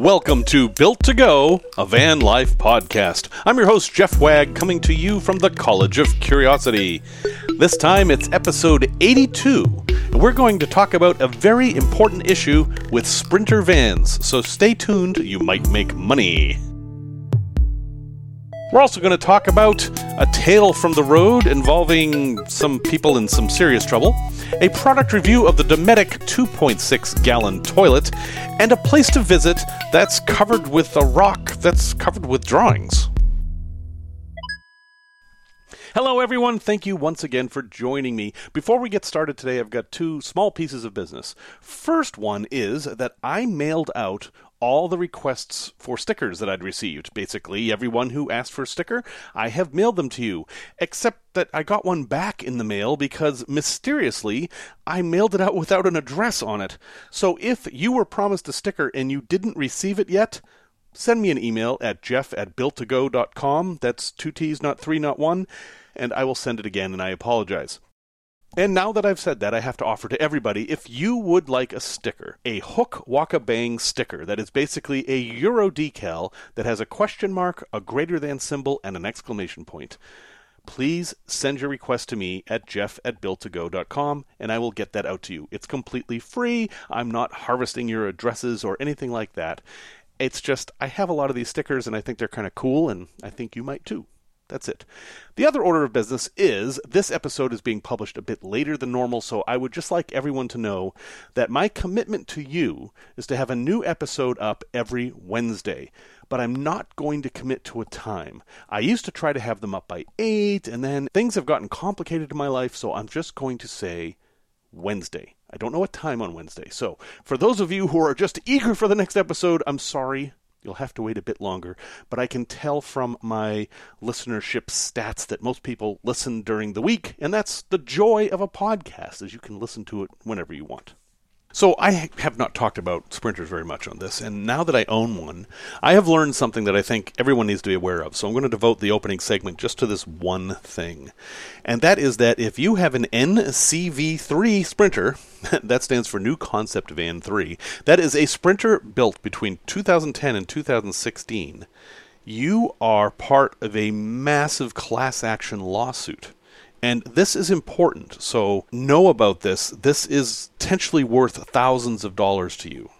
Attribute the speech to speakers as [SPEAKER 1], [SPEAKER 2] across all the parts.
[SPEAKER 1] Welcome to Built to Go, a van life podcast. I'm your host, Jeff Wagg, coming to you from the College of Curiosity. This time it's episode 82, and we're going to talk about a very important issue with Sprinter vans, so stay tuned, you might make money. We're also going to talk about a tale from the road involving some people in some serious trouble, a product review of the Dometic 2.6 gallon toilet, and a place to visit that's covered with a rock that's covered with drawings. Hello, everyone. Thank you once again for joining me. Before we get started today, I've got two small pieces of business. First one is that I mailed out all the requests for stickers that I'd received. Basically, everyone who asked for a sticker, I have mailed them to you. Except that I got one back in the mail because mysteriously I mailed it out without an address on it. So if you were promised a sticker and you didn't receive it yet, send me an email at jeff at builttogo.com. That's two T's, not three, not one. And I will send it again, and I apologize. And now that I've said that, I have to offer to everybody if you would like a sticker, a Hook Waka Bang sticker that is basically a Euro decal that has a question mark, a greater than symbol, and an exclamation point. Please send your request to me at jeff at builttogo.com and I will get that out to you. It's completely free. I'm not harvesting your addresses or anything like that. It's just, I have a lot of these stickers and I think they're kind of cool, and I think you might too. That's it. The other order of business is this episode is being published a bit later than normal, so I would just like everyone to know that my commitment to you is to have a new episode up every Wednesday. But I'm not going to commit to a time. I used to try to have them up by 8, and then things have gotten complicated in my life, so I'm just going to say Wednesday. I don't know what time on Wednesday. So, for those of you who are just eager for the next episode, I'm sorry. You'll have to wait a bit longer, but I can tell from my listenership stats that most people listen during the week, and that's the joy of a podcast, is you can listen to it whenever you want. So I have not talked about sprinters very much on this, and now that I own one, I have learned something that I think everyone needs to be aware of. So I'm going to devote the opening segment just to this one thing. And that is that if you have an NCV3 sprinter, that stands for New Concept Van 3, that is a sprinter built between 2010 and 2016, you are part of a massive class action lawsuit. And this is important, so know about this. This is potentially worth thousands of dollars to you.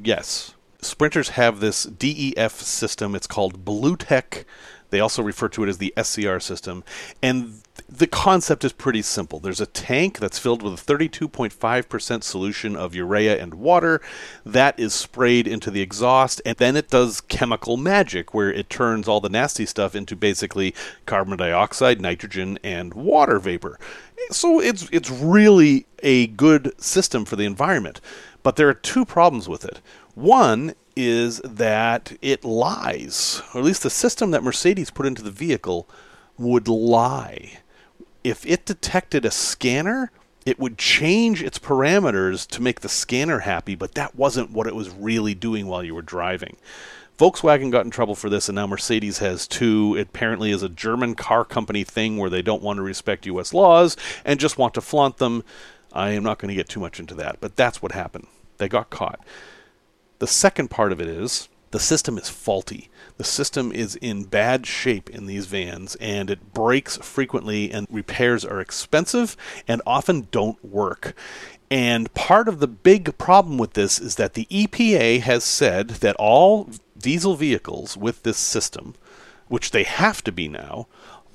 [SPEAKER 1] Yes, sprinters have this DEF system. It's called BlueTEC. They also refer to it as the SCR system. And the concept is pretty simple. There's a tank that's filled with a 32.5% solution of urea and water that is sprayed into the exhaust, and then it does chemical magic where it turns all the nasty stuff into basically carbon dioxide, nitrogen, and water vapor. So it's it's really a good system for the environment. But there are two problems with it. One is that it lies, or at least the system that Mercedes put into the vehicle would lie if it detected a scanner, it would change its parameters to make the scanner happy, but that wasn't what it was really doing while you were driving. Volkswagen got in trouble for this, and now Mercedes has too. It apparently is a German car company thing where they don't want to respect U.S. laws and just want to flaunt them. I am not going to get too much into that, but that's what happened. They got caught. The second part of it is the system is faulty. The system is in bad shape in these vans and it breaks frequently, and repairs are expensive and often don't work. And part of the big problem with this is that the EPA has said that all diesel vehicles with this system, which they have to be now,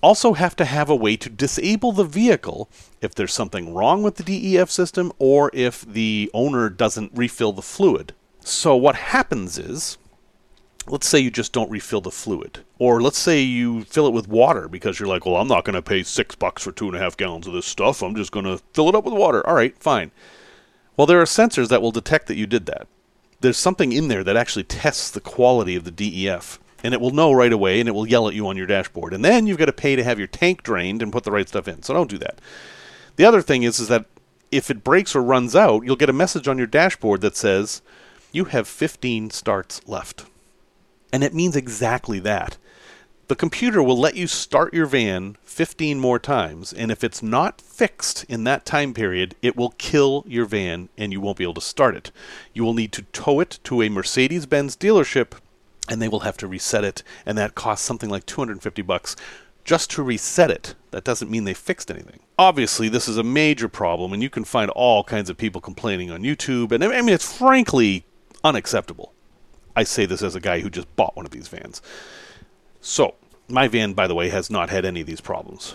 [SPEAKER 1] also have to have a way to disable the vehicle if there's something wrong with the DEF system or if the owner doesn't refill the fluid. So, what happens is let's say you just don't refill the fluid. Or let's say you fill it with water because you're like, well, I'm not going to pay six bucks for two and a half gallons of this stuff. I'm just going to fill it up with water. All right, fine. Well, there are sensors that will detect that you did that. There's something in there that actually tests the quality of the DEF. And it will know right away and it will yell at you on your dashboard. And then you've got to pay to have your tank drained and put the right stuff in. So don't do that. The other thing is, is that if it breaks or runs out, you'll get a message on your dashboard that says, you have 15 starts left and it means exactly that. the computer will let you start your van 15 more times, and if it's not fixed in that time period, it will kill your van and you won't be able to start it. You will need to tow it to a Mercedes Benz dealership and they will have to reset it, and that costs something like 250 bucks just to reset it. That doesn't mean they fixed anything. Obviously, this is a major problem, and you can find all kinds of people complaining on YouTube, and I mean, it's frankly unacceptable. I say this as a guy who just bought one of these vans. So, my van, by the way, has not had any of these problems.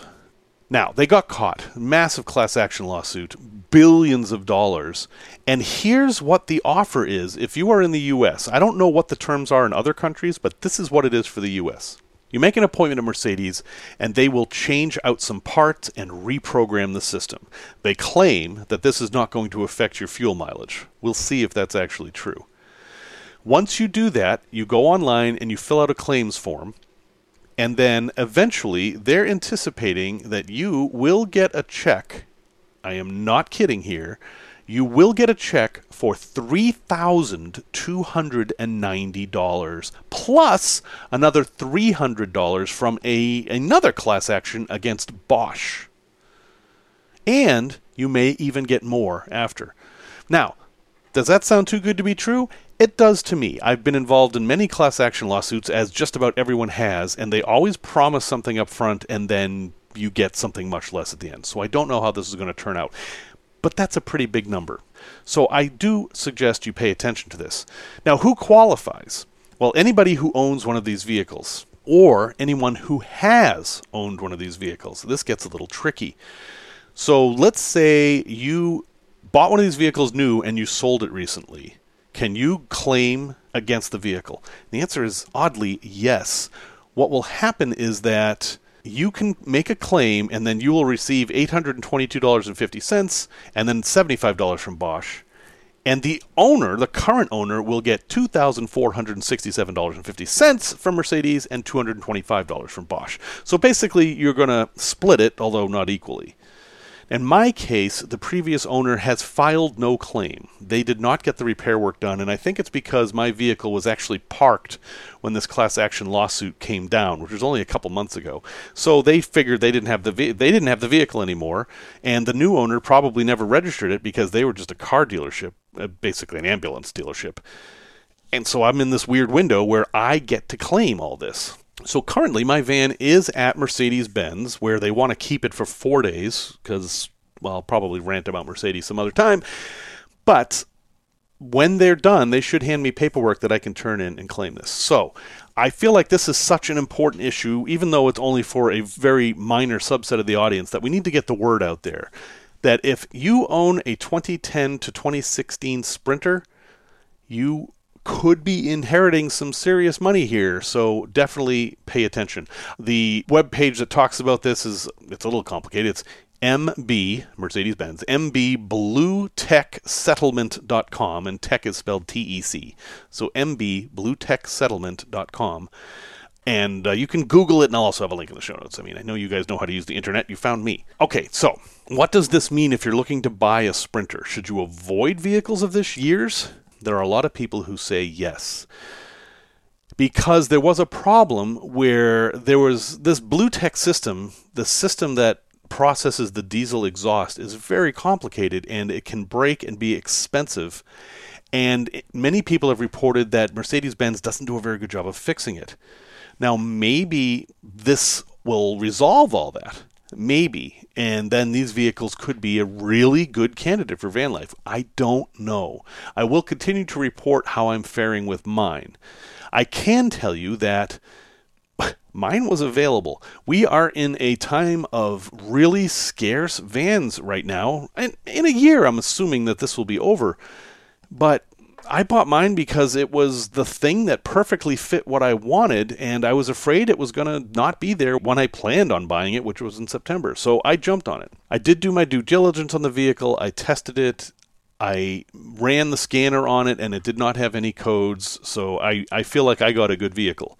[SPEAKER 1] Now, they got caught. Massive class action lawsuit, billions of dollars. And here's what the offer is if you are in the US. I don't know what the terms are in other countries, but this is what it is for the US. You make an appointment at Mercedes, and they will change out some parts and reprogram the system. They claim that this is not going to affect your fuel mileage. We'll see if that's actually true. Once you do that, you go online and you fill out a claims form and then eventually they're anticipating that you will get a check. I am not kidding here. You will get a check for $3,290 plus another $300 from a, another class action against Bosch. And you may even get more after. Now, does that sound too good to be true? It does to me. I've been involved in many class action lawsuits, as just about everyone has, and they always promise something up front and then you get something much less at the end. So I don't know how this is going to turn out. But that's a pretty big number. So I do suggest you pay attention to this. Now, who qualifies? Well, anybody who owns one of these vehicles, or anyone who has owned one of these vehicles. This gets a little tricky. So let's say you bought one of these vehicles new and you sold it recently can you claim against the vehicle? The answer is oddly yes. What will happen is that you can make a claim and then you will receive $822.50 and then $75 from Bosch. And the owner, the current owner, will get $2,467.50 from Mercedes and $225 from Bosch. So basically, you're going to split it, although not equally. In my case, the previous owner has filed no claim. They did not get the repair work done, and I think it's because my vehicle was actually parked when this class action lawsuit came down, which was only a couple months ago. So they figured they didn't have the ve- they didn't have the vehicle anymore, and the new owner probably never registered it because they were just a car dealership, uh, basically an ambulance dealership. And so I'm in this weird window where I get to claim all this. So currently, my van is at Mercedes Benz, where they want to keep it for four days because, well, I'll probably rant about Mercedes some other time. But when they're done, they should hand me paperwork that I can turn in and claim this. So I feel like this is such an important issue, even though it's only for a very minor subset of the audience, that we need to get the word out there. That if you own a 2010 to 2016 Sprinter, you could be inheriting some serious money here, so definitely pay attention. The web page that talks about this is it's a little complicated. It's MB Mercedes Benz MB BlueTECSettlement.com and tech is spelled T E C. So MB BlueTECSettlement.com. And uh, you can Google it, and I'll also have a link in the show notes. I mean, I know you guys know how to use the internet. You found me. Okay, so what does this mean if you're looking to buy a Sprinter? Should you avoid vehicles of this year's? There are a lot of people who say yes. Because there was a problem where there was this BlueTEC system, the system that processes the diesel exhaust, is very complicated and it can break and be expensive. And many people have reported that Mercedes Benz doesn't do a very good job of fixing it. Now, maybe this will resolve all that. Maybe. And then these vehicles could be a really good candidate for van life. I don't know. I will continue to report how I'm faring with mine. I can tell you that mine was available. We are in a time of really scarce vans right now. And in a year, I'm assuming that this will be over. But I bought mine because it was the thing that perfectly fit what I wanted, and I was afraid it was going to not be there when I planned on buying it, which was in September. So I jumped on it. I did do my due diligence on the vehicle, I tested it. I ran the scanner on it and it did not have any codes, so I, I feel like I got a good vehicle.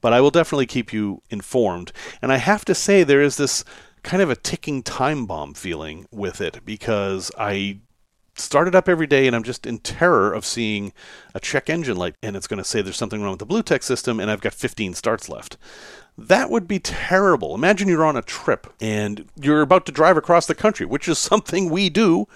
[SPEAKER 1] But I will definitely keep you informed. And I have to say, there is this kind of a ticking time bomb feeling with it because I start it up every day and I'm just in terror of seeing a check engine light and it's going to say there's something wrong with the BlueTEC system and I've got 15 starts left. That would be terrible. Imagine you're on a trip and you're about to drive across the country, which is something we do.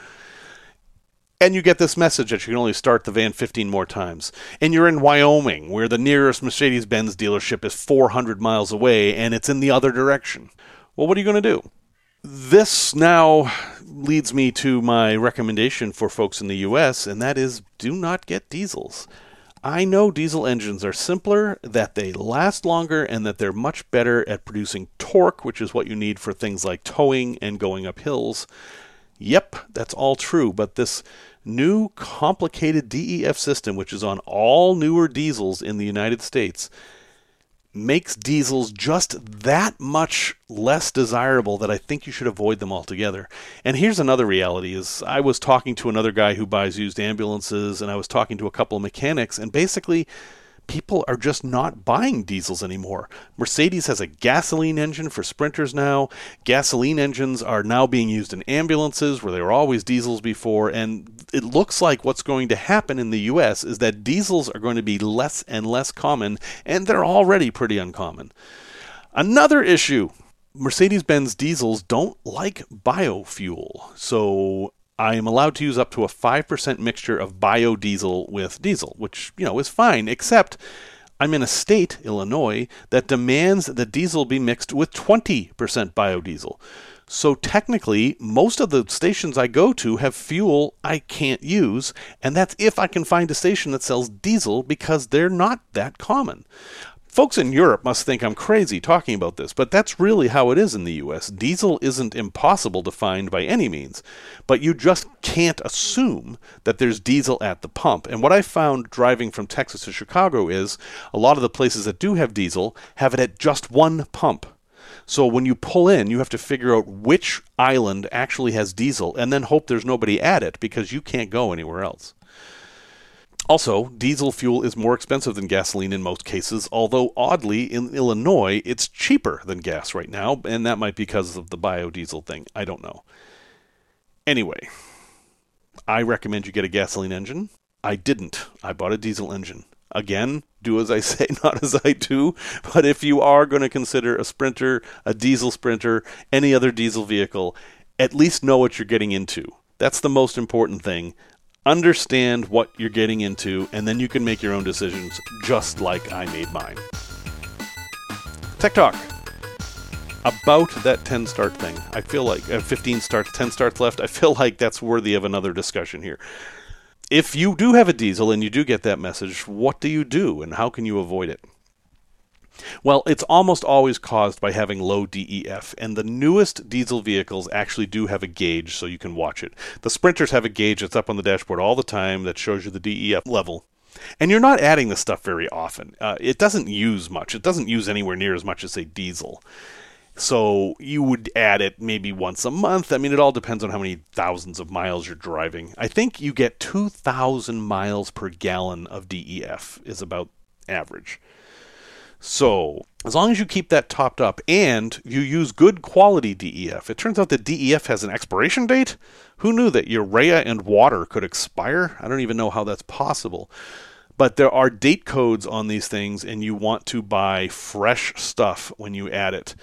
[SPEAKER 1] And you get this message that you can only start the van 15 more times. And you're in Wyoming, where the nearest Mercedes Benz dealership is 400 miles away and it's in the other direction. Well, what are you going to do? This now leads me to my recommendation for folks in the US, and that is do not get diesels. I know diesel engines are simpler, that they last longer, and that they're much better at producing torque, which is what you need for things like towing and going up hills. Yep, that's all true, but this new complicated DEF system, which is on all newer diesels in the United States, makes diesels just that much less desirable that I think you should avoid them altogether. And here's another reality is I was talking to another guy who buys used ambulances and I was talking to a couple of mechanics and basically people are just not buying diesels anymore. Mercedes has a gasoline engine for sprinters now. Gasoline engines are now being used in ambulances where they were always diesels before. And it looks like what's going to happen in the US is that diesels are going to be less and less common, and they're already pretty uncommon. Another issue Mercedes Benz diesels don't like biofuel. So I am allowed to use up to a 5% mixture of biodiesel with diesel, which, you know, is fine, except I'm in a state, Illinois, that demands that diesel be mixed with 20% biodiesel. So technically, most of the stations I go to have fuel I can't use, and that's if I can find a station that sells diesel because they're not that common. Folks in Europe must think I'm crazy talking about this, but that's really how it is in the US. Diesel isn't impossible to find by any means, but you just can't assume that there's diesel at the pump. And what I found driving from Texas to Chicago is a lot of the places that do have diesel have it at just one pump. So when you pull in, you have to figure out which island actually has diesel and then hope there's nobody at it because you can't go anywhere else. Also, diesel fuel is more expensive than gasoline in most cases, although oddly, in Illinois, it's cheaper than gas right now, and that might be because of the biodiesel thing. I don't know. Anyway, I recommend you get a gasoline engine. I didn't. I bought a diesel engine. Again, do as I say, not as I do. But if you are going to consider a sprinter, a diesel sprinter, any other diesel vehicle, at least know what you're getting into. That's the most important thing understand what you're getting into, and then you can make your own decisions just like I made mine. Tech Talk. About that 10 start thing. I feel like uh, 15 starts, 10 starts left. I feel like that's worthy of another discussion here. If you do have a diesel and you do get that message, what do you do and how can you avoid it? Well, it's almost always caused by having low DEF, and the newest diesel vehicles actually do have a gauge so you can watch it. The Sprinters have a gauge that's up on the dashboard all the time that shows you the DEF level. And you're not adding this stuff very often. Uh, it doesn't use much. It doesn't use anywhere near as much as, say, diesel. So you would add it maybe once a month. I mean, it all depends on how many thousands of miles you're driving. I think you get 2,000 miles per gallon of DEF, is about average. So, as long as you keep that topped up and you use good quality DEF, it turns out that DEF has an expiration date. Who knew that urea and water could expire? I don't even know how that's possible. But there are date codes on these things, and you want to buy fresh stuff when you add it.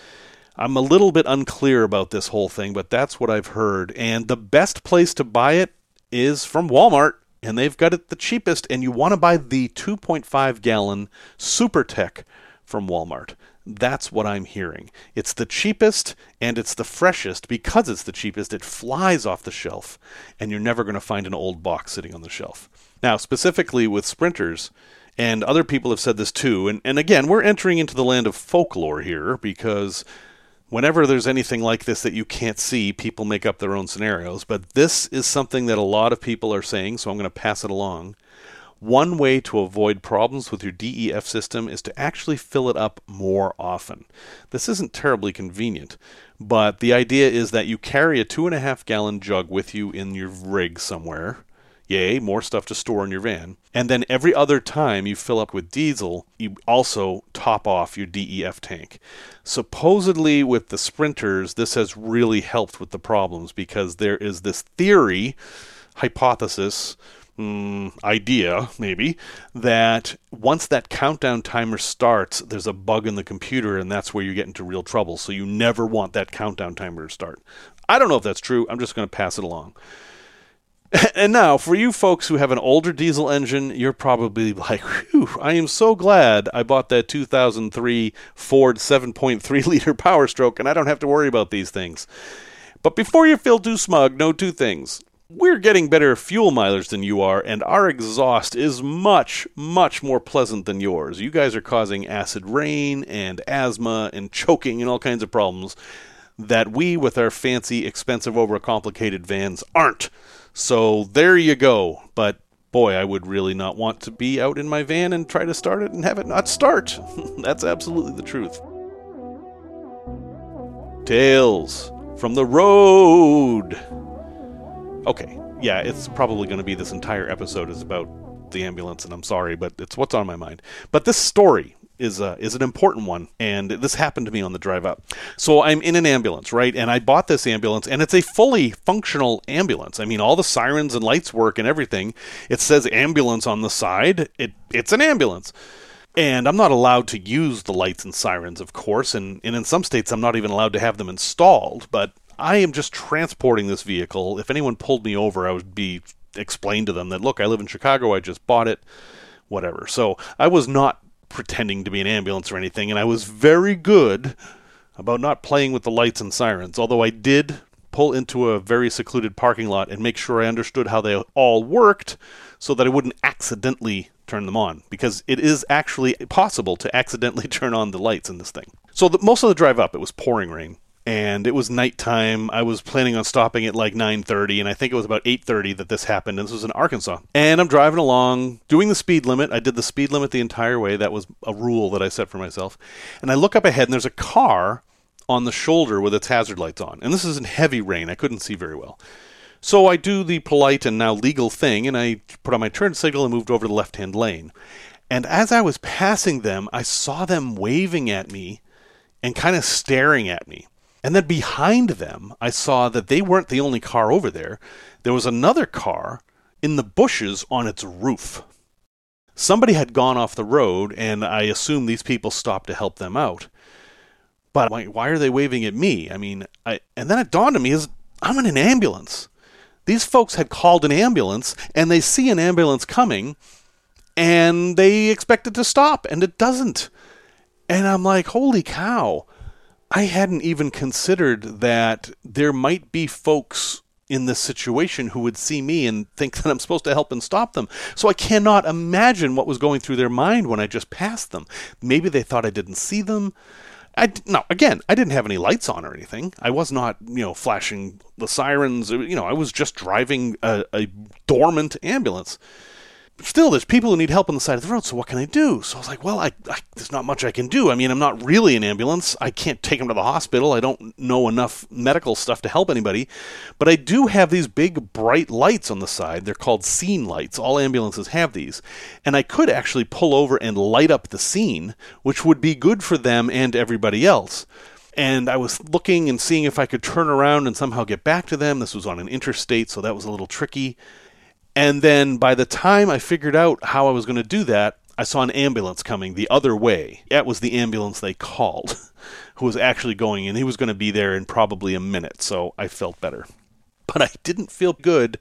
[SPEAKER 1] I'm a little bit unclear about this whole thing, but that's what I've heard. And the best place to buy it is from Walmart, and they've got it the cheapest. And you want to buy the 2.5 gallon SuperTech from Walmart. That's what I'm hearing. It's the cheapest and it's the freshest. Because it's the cheapest, it flies off the shelf, and you're never going to find an old box sitting on the shelf. Now, specifically with sprinters, and other people have said this too, and, and again, we're entering into the land of folklore here because whenever there's anything like this that you can't see, people make up their own scenarios. But this is something that a lot of people are saying, so I'm going to pass it along. One way to avoid problems with your DEF system is to actually fill it up more often. This isn't terribly convenient, but the idea is that you carry a two and a half gallon jug with you in your rig somewhere. Yay, more stuff to store in your van. And then every other time you fill up with diesel, you also top off your DEF tank. Supposedly, with the sprinters, this has really helped with the problems because there is this theory hypothesis, mm, idea maybe, that once that countdown timer starts, there's a bug in the computer, and that's where you get into real trouble. So you never want that countdown timer to start. I don't know if that's true. I'm just going to pass it along. And now, for you folks who have an older diesel engine, you're probably like, Whew, I am so glad I bought that 2003 Ford 7.3 liter Power Stroke and I don't have to worry about these things. But before you feel too smug, know two things. We're getting better fuel mileage than you are, and our exhaust is much, much more pleasant than yours. You guys are causing acid rain and asthma and choking and all kinds of problems that we, with our fancy, expensive, overcomplicated vans, aren't. So there you go. But boy, I would really not want to be out in my van and try to start it and have it not start. That's absolutely the truth. Tales from the road. Okay, yeah, it's probably going to be this entire episode is about the ambulance, and I'm sorry, but it's what's on my mind. But this story is uh, is an important one, and this happened to me on the drive up. So I'm in an ambulance, right? And I bought this ambulance, and it's a fully functional ambulance. I mean, all the sirens and lights work and everything. It says ambulance on the side. It it's an ambulance. And I'm not allowed to use the lights and sirens, of course, and, and in some states I'm not even allowed to have them installed, but I am just transporting this vehicle. If anyone pulled me over, I would be explained to them that look, I live in Chicago, I just bought it, whatever. So I was not pretending to be an ambulance or anything, and I was very good about not playing with the lights and sirens, although I did pull into a very secluded parking lot and make sure I understood how they all worked so that I wouldn't accidentally turn them on because it is actually possible to accidentally turn on the lights in this thing. So the, most of the drive up it was pouring rain and it was nighttime. I was planning on stopping at like 9:30 and I think it was about 8:30 that this happened. And this was in Arkansas. And I'm driving along doing the speed limit. I did the speed limit the entire way. That was a rule that I set for myself. And I look up ahead and there's a car on the shoulder with its hazard lights on. And this is in heavy rain. I couldn't see very well. So I do the polite and now legal thing and I put on my turn signal and moved over to the left-hand lane. And as I was passing them, I saw them waving at me and kind of staring at me. And then behind them, I saw that they weren't the only car over there. There was another car in the bushes on its roof. Somebody had gone off the road, and I assume these people stopped to help them out. But why are they waving at me? I mean, I, and then it dawned on me is I'm in an ambulance. These folks had called an ambulance, and they see an ambulance coming, and they expect it to stop, and it doesn't. And I'm like, holy cow. I hadn't even considered that there might be folks in this situation who would see me and think that I'm supposed to help and stop them. So I cannot imagine what was going through their mind when I just passed them. Maybe they thought I didn't see them. I no, again, I didn't have any lights on or anything. I was not, you know, flashing the sirens. You know, I was just driving a, a dormant ambulance still, there's people who need help on the side of the road. So what can I do? So I was like, well, I, I, there's not much I can do. I mean, I'm not really an ambulance. I can't take them to the hospital. I don't know enough medical stuff to help anybody. But I do have these big bright lights on the side. They're called scene lights. All ambulances have these, and I could actually pull over and light up the scene, which would be good for them and everybody else and I was looking and seeing if I could turn around and somehow get back to them. This was on an interstate, so that was a little tricky. And then by the time I figured out how I was going to do that, I saw an ambulance coming the other way. That was the ambulance they called, who was actually going, and he was going to be there in probably a minute, so I felt better. But I didn't feel good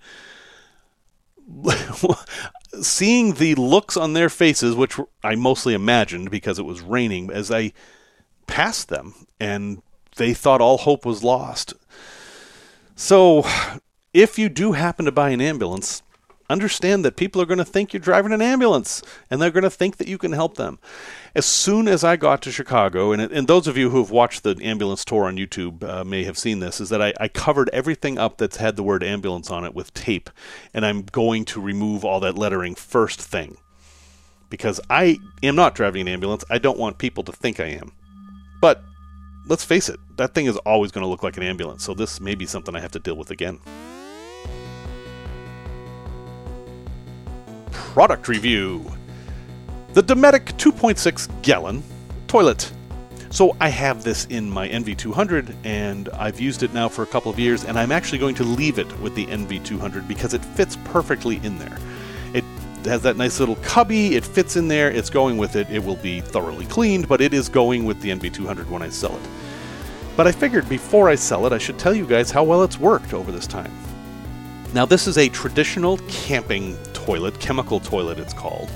[SPEAKER 1] seeing the looks on their faces, which I mostly imagined because it was raining, as I passed them, and they thought all hope was lost. So, if you do happen to buy an ambulance, understand that people are going to think you're driving an ambulance and they're going to think that you can help them. As soon as I got to Chicago, and, and those of you who have watched the ambulance tour on YouTube uh, may have seen this, is that I, I covered everything up that's had the word ambulance on it with tape, and I'm going to remove all that lettering first thing. Because I am not driving an ambulance. I don't want people to think I am. But let's face it, that thing is always going to look like an ambulance, so this may be something I have to deal with again. Product review. The Dometic 2.6 gallon toilet. So I have this in my NV200 and I've used it now for a couple of years and I'm actually going to leave it with the NV200 because it fits perfectly in there. It has that nice little cubby, it fits in there, it's going with it. It will be thoroughly cleaned, but it is going with the NV200 when I sell it. But I figured before I sell it, I should tell you guys how well it's worked over this time. Now, this is a traditional camping toilet, chemical toilet it's called.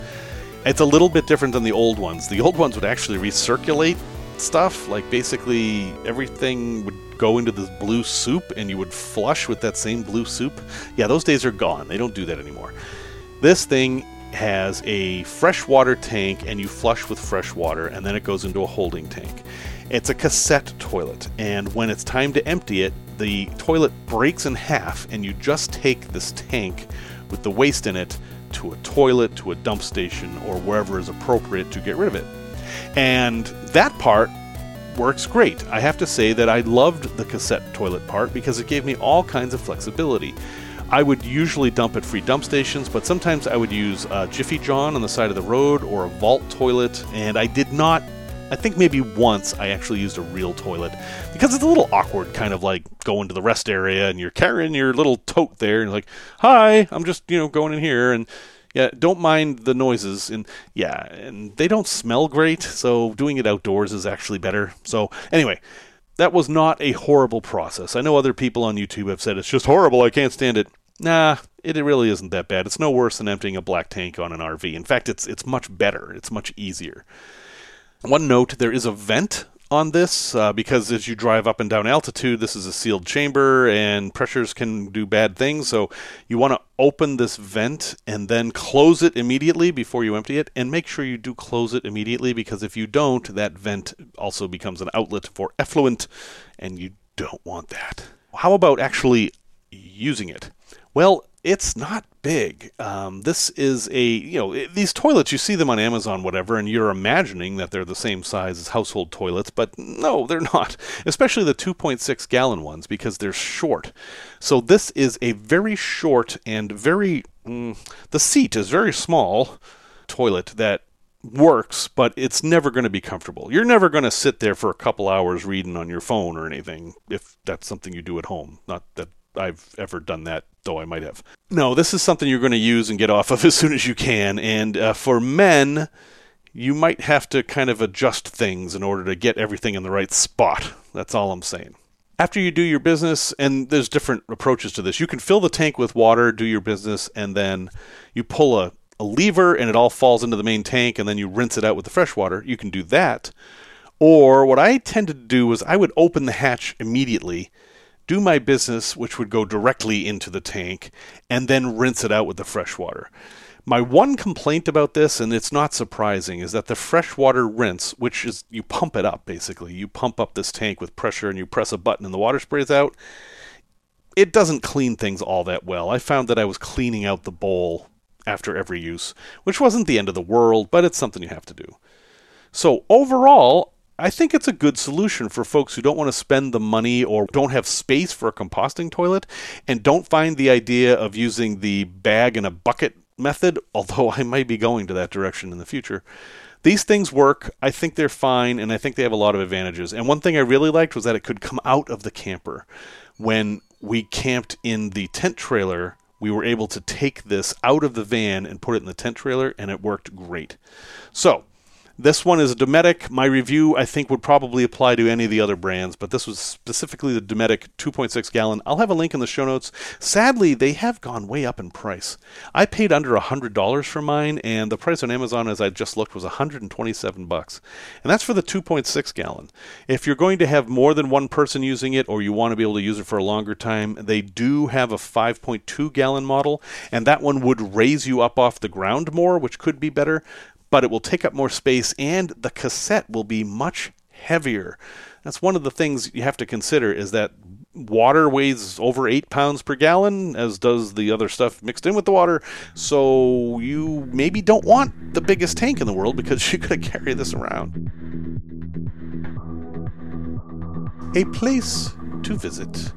[SPEAKER 1] It's a little bit different than the old ones. The old ones would actually recirculate stuff. Like basically everything would go into this blue soup and you would flush with that same blue soup. Yeah, those days are gone. They don't do that anymore. This thing has a freshwater tank and you flush with fresh water and then it goes into a holding tank. It's a cassette toilet and when it's time to empty it, the toilet breaks in half and you just take this tank with the waste in it to a toilet, to a dump station, or wherever is appropriate to get rid of it. And that part works great. I have to say that I loved the cassette toilet part because it gave me all kinds of flexibility. I would usually dump at free dump stations, but sometimes I would use a Jiffy John on the side of the road or a vault toilet, and I did not. I think maybe once I actually used a real toilet because it's a little awkward, kind of like going to the rest area and you're carrying your little tote there and like, hi, I'm just, you know, going in here. And yeah, don't mind the noises, and yeah, and they don't smell great, so doing it outdoors is actually better. So anyway, that was not a horrible process. I know other people on YouTube have said it's just horrible, I can't stand it. Nah, it really isn't that bad. It's no worse than emptying a black tank on an RV. In fact, it's it's much better. It's much easier. One note: there is a vent on this uh, because as you drive up and down altitude, this is a sealed chamber and pressures can do bad things. So you want to open this vent and then close it immediately before you empty it. And make sure you do close it immediately because if you don't, that vent also becomes an outlet for effluent and you don't want that. How about actually using it? Well, it's not big. Um, this is a, you know, these toilets, you see them on Amazon, whatever, and you're imagining that they're the same size as household toilets, but no, they're not. Especially the 2.6 gallon ones because they're short. So this is a very short and very, mm, the seat is very small toilet that works, but it's never going to be comfortable. You're never going to sit there for a couple hours reading on your phone or anything if that's something you do at home. Not that I've ever done that, though I might have. No, this is something you're going to use and get off of as soon as you can. And uh, for men, you might have to kind of adjust things in order to get everything in the right spot. That's all I'm saying. After you do your business, and there's different approaches to this, you can fill the tank with water, do your business, and then you pull a, a lever and it all falls into the main tank, and then you rinse it out with the fresh water. You can do that. Or what I tend to do is I would open the hatch immediately do my business, which would go directly into the tank, and then rinse it out with the fresh water. My one complaint about this, and it's not surprising, is that the freshwater rinse, which is you pump it up basically, you pump up this tank with pressure and you press a button and the water sprays out, it doesn't clean things all that well. I found that I was cleaning out the bowl after every use, which wasn't the end of the world, but it's something you have to do. So overall, I think it's a good solution for folks who don't want to spend the money or don't have space for a composting toilet and don't find the idea of using the bag and a bucket method, although I might be going to that direction in the future. These things work. I think they're fine, and I think they have a lot of advantages. And one thing I really liked was that it could come out of the camper. When we camped in the tent trailer, we were able to take this out of the van and put it in the tent trailer, and it worked great. So, this one is a Dometic. My review, I think, would probably apply to any of the other brands, but this was specifically the Dometic 2.6 gallon. I'll have a link in the show notes. Sadly, they have gone way up in price. I paid under $100 for mine, and the price on Amazon, as I just looked, was 127 bucks. And that's for the 2.6 gallon. If you're going to have more than one person using it, or you want to be able to use it for a longer time, they do have a 5.2 gallon model, and that one would raise you up off the ground more, which could be better but it will take up more space and the cassette will be much heavier. That's one of the things you have to consider is that water weighs over 8 pounds per gallon as does the other stuff mixed in with the water. So you maybe don't want the biggest tank in the world because going to carry this around. A place to visit.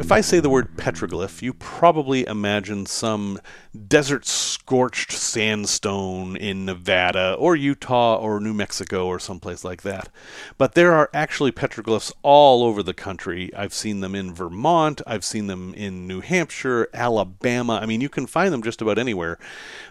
[SPEAKER 1] If I say the word petroglyph, you probably imagine some desert scorched sandstone in Nevada or Utah or New Mexico or someplace like that. But there are actually petroglyphs all over the country. I've seen them in Vermont, I've seen them in New Hampshire, Alabama. I mean, you can find them just about anywhere.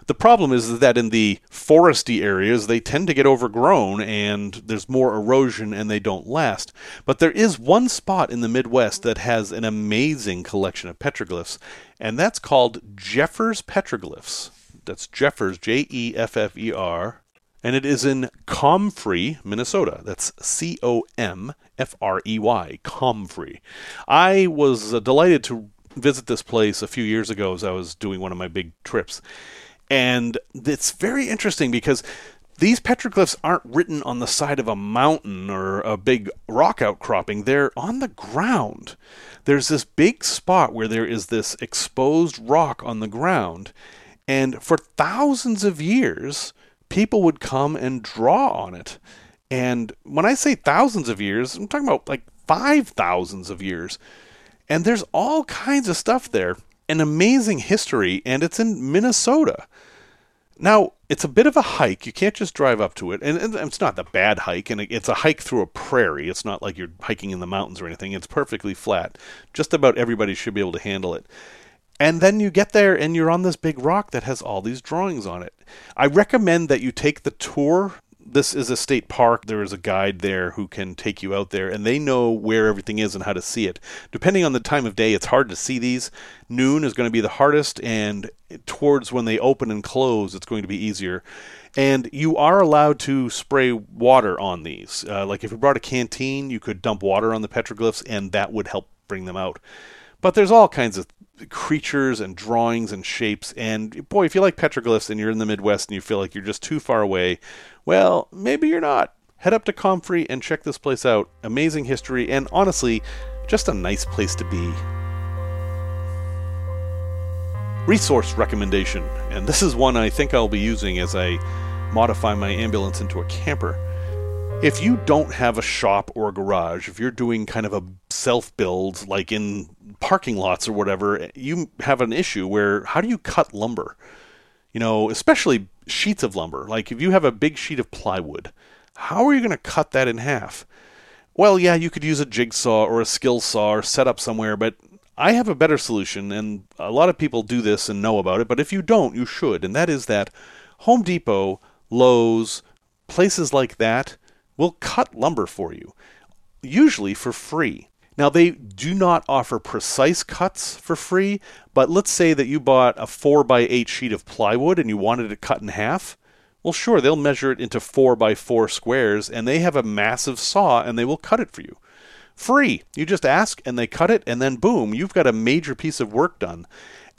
[SPEAKER 1] The problem is that in the foresty areas, they tend to get overgrown and there's more erosion and they don't last. But there is one spot in the Midwest that has an amazing collection of petroglyphs, and that's called Jeffers Petroglyphs. That's Jeffers, J E F F E R, and it is in Comfrey, Minnesota. That's C O M F R E Y, Comfrey. I was uh, delighted to visit this place a few years ago as I was doing one of my big trips. And it's very interesting because these petroglyphs aren't written on the side of a mountain or a big rock outcropping. They're on the ground. There's this big spot where there is this exposed rock on the ground. And for thousands of years, people would come and draw on it. And when I say thousands of years, I'm talking about like five thousands of years. And there's all kinds of stuff there, an amazing history, and it's in Minnesota. Now, it's a bit of a hike. You can't just drive up to it. And it's not the bad hike, and it's a hike through a prairie. It's not like you're hiking in the mountains or anything. It's perfectly flat. Just about everybody should be able to handle it. And then you get there and you're on this big rock that has all these drawings on it. I recommend that you take the tour this is a state park. There is a guide there who can take you out there, and they know where everything is and how to see it. Depending on the time of day, it's hard to see these. Noon is going to be the hardest, and towards when they open and close, it's going to be easier. And you are allowed to spray water on these. Uh, like if you brought a canteen, you could dump water on the petroglyphs, and that would help bring them out. But there's all kinds of creatures and drawings and shapes. And boy, if you like petroglyphs and you're in the Midwest and you feel like you're just too far away, well, maybe you're not. Head up to Comfrey and check this place out. Amazing history, and honestly, just a nice place to be. Resource recommendation, and this is one I think I'll be using as I modify my ambulance into a camper. If you don't have a shop or a garage, if you're doing kind of a self build, like in parking lots or whatever, you have an issue where how do you cut lumber? You know, especially sheets of lumber. Like if you have a big sheet of plywood, how are you going to cut that in half? Well, yeah, you could use a jigsaw or a skill saw or set up somewhere, but I have a better solution, and a lot of people do this and know about it, but if you don't, you should, and that is that Home Depot, Lowe's, places like that will cut lumber for you, usually for free. Now, they do not offer precise cuts for free, but let's say that you bought a 4 by 8 sheet of plywood and you wanted it cut in half. Well, sure, they'll measure it into 4 by 4 squares and they have a massive saw and they will cut it for you. Free. You just ask and they cut it, and then boom, you've got a major piece of work done.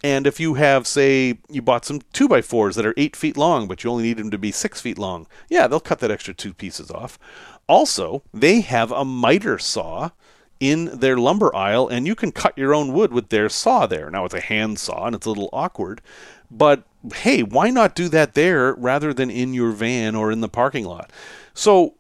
[SPEAKER 1] And if you have, say, you bought some 2 by 4s that are 8 feet long, but you only need them to be 6 feet long, yeah, they'll cut that extra two pieces off. Also, they have a miter saw in their lumber aisle, and you can cut your own wood with their saw there. Now, it's a hand saw, and it's a little awkward, but hey, why not do that there rather than in your van or in the parking lot? So,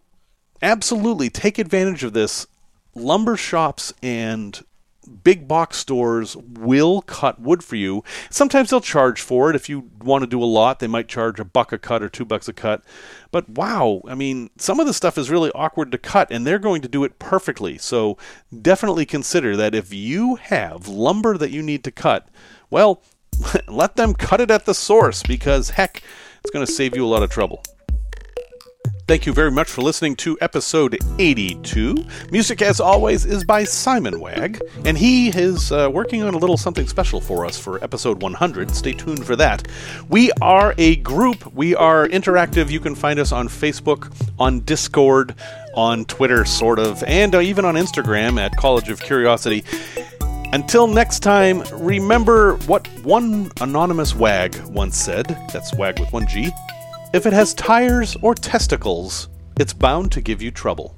[SPEAKER 1] absolutely take advantage of this. Lumber shops and big box stores will cut wood for you. Sometimes they'll charge for it. If you want to do a lot, they might charge a buck a cut or two bucks a cut. But wow, I mean, some of the stuff is really awkward to cut, and they're going to do it perfectly. So definitely consider that if you have lumber that you need to cut, well, let them cut it at the source because heck, it's going to save you a lot of trouble. Thank you very much for listening to episode 82. Music, as always, is by Simon Wagg, and he is uh, working on a little something special for us for episode 100. Stay tuned for that. We are a group, we are interactive. You can find us on Facebook, on Discord, on Twitter, sort of, and uh, even on Instagram at College of Curiosity. Until next time, remember what one anonymous wag once said that's wag with one G if it has tires or testicles, it's bound to give you trouble.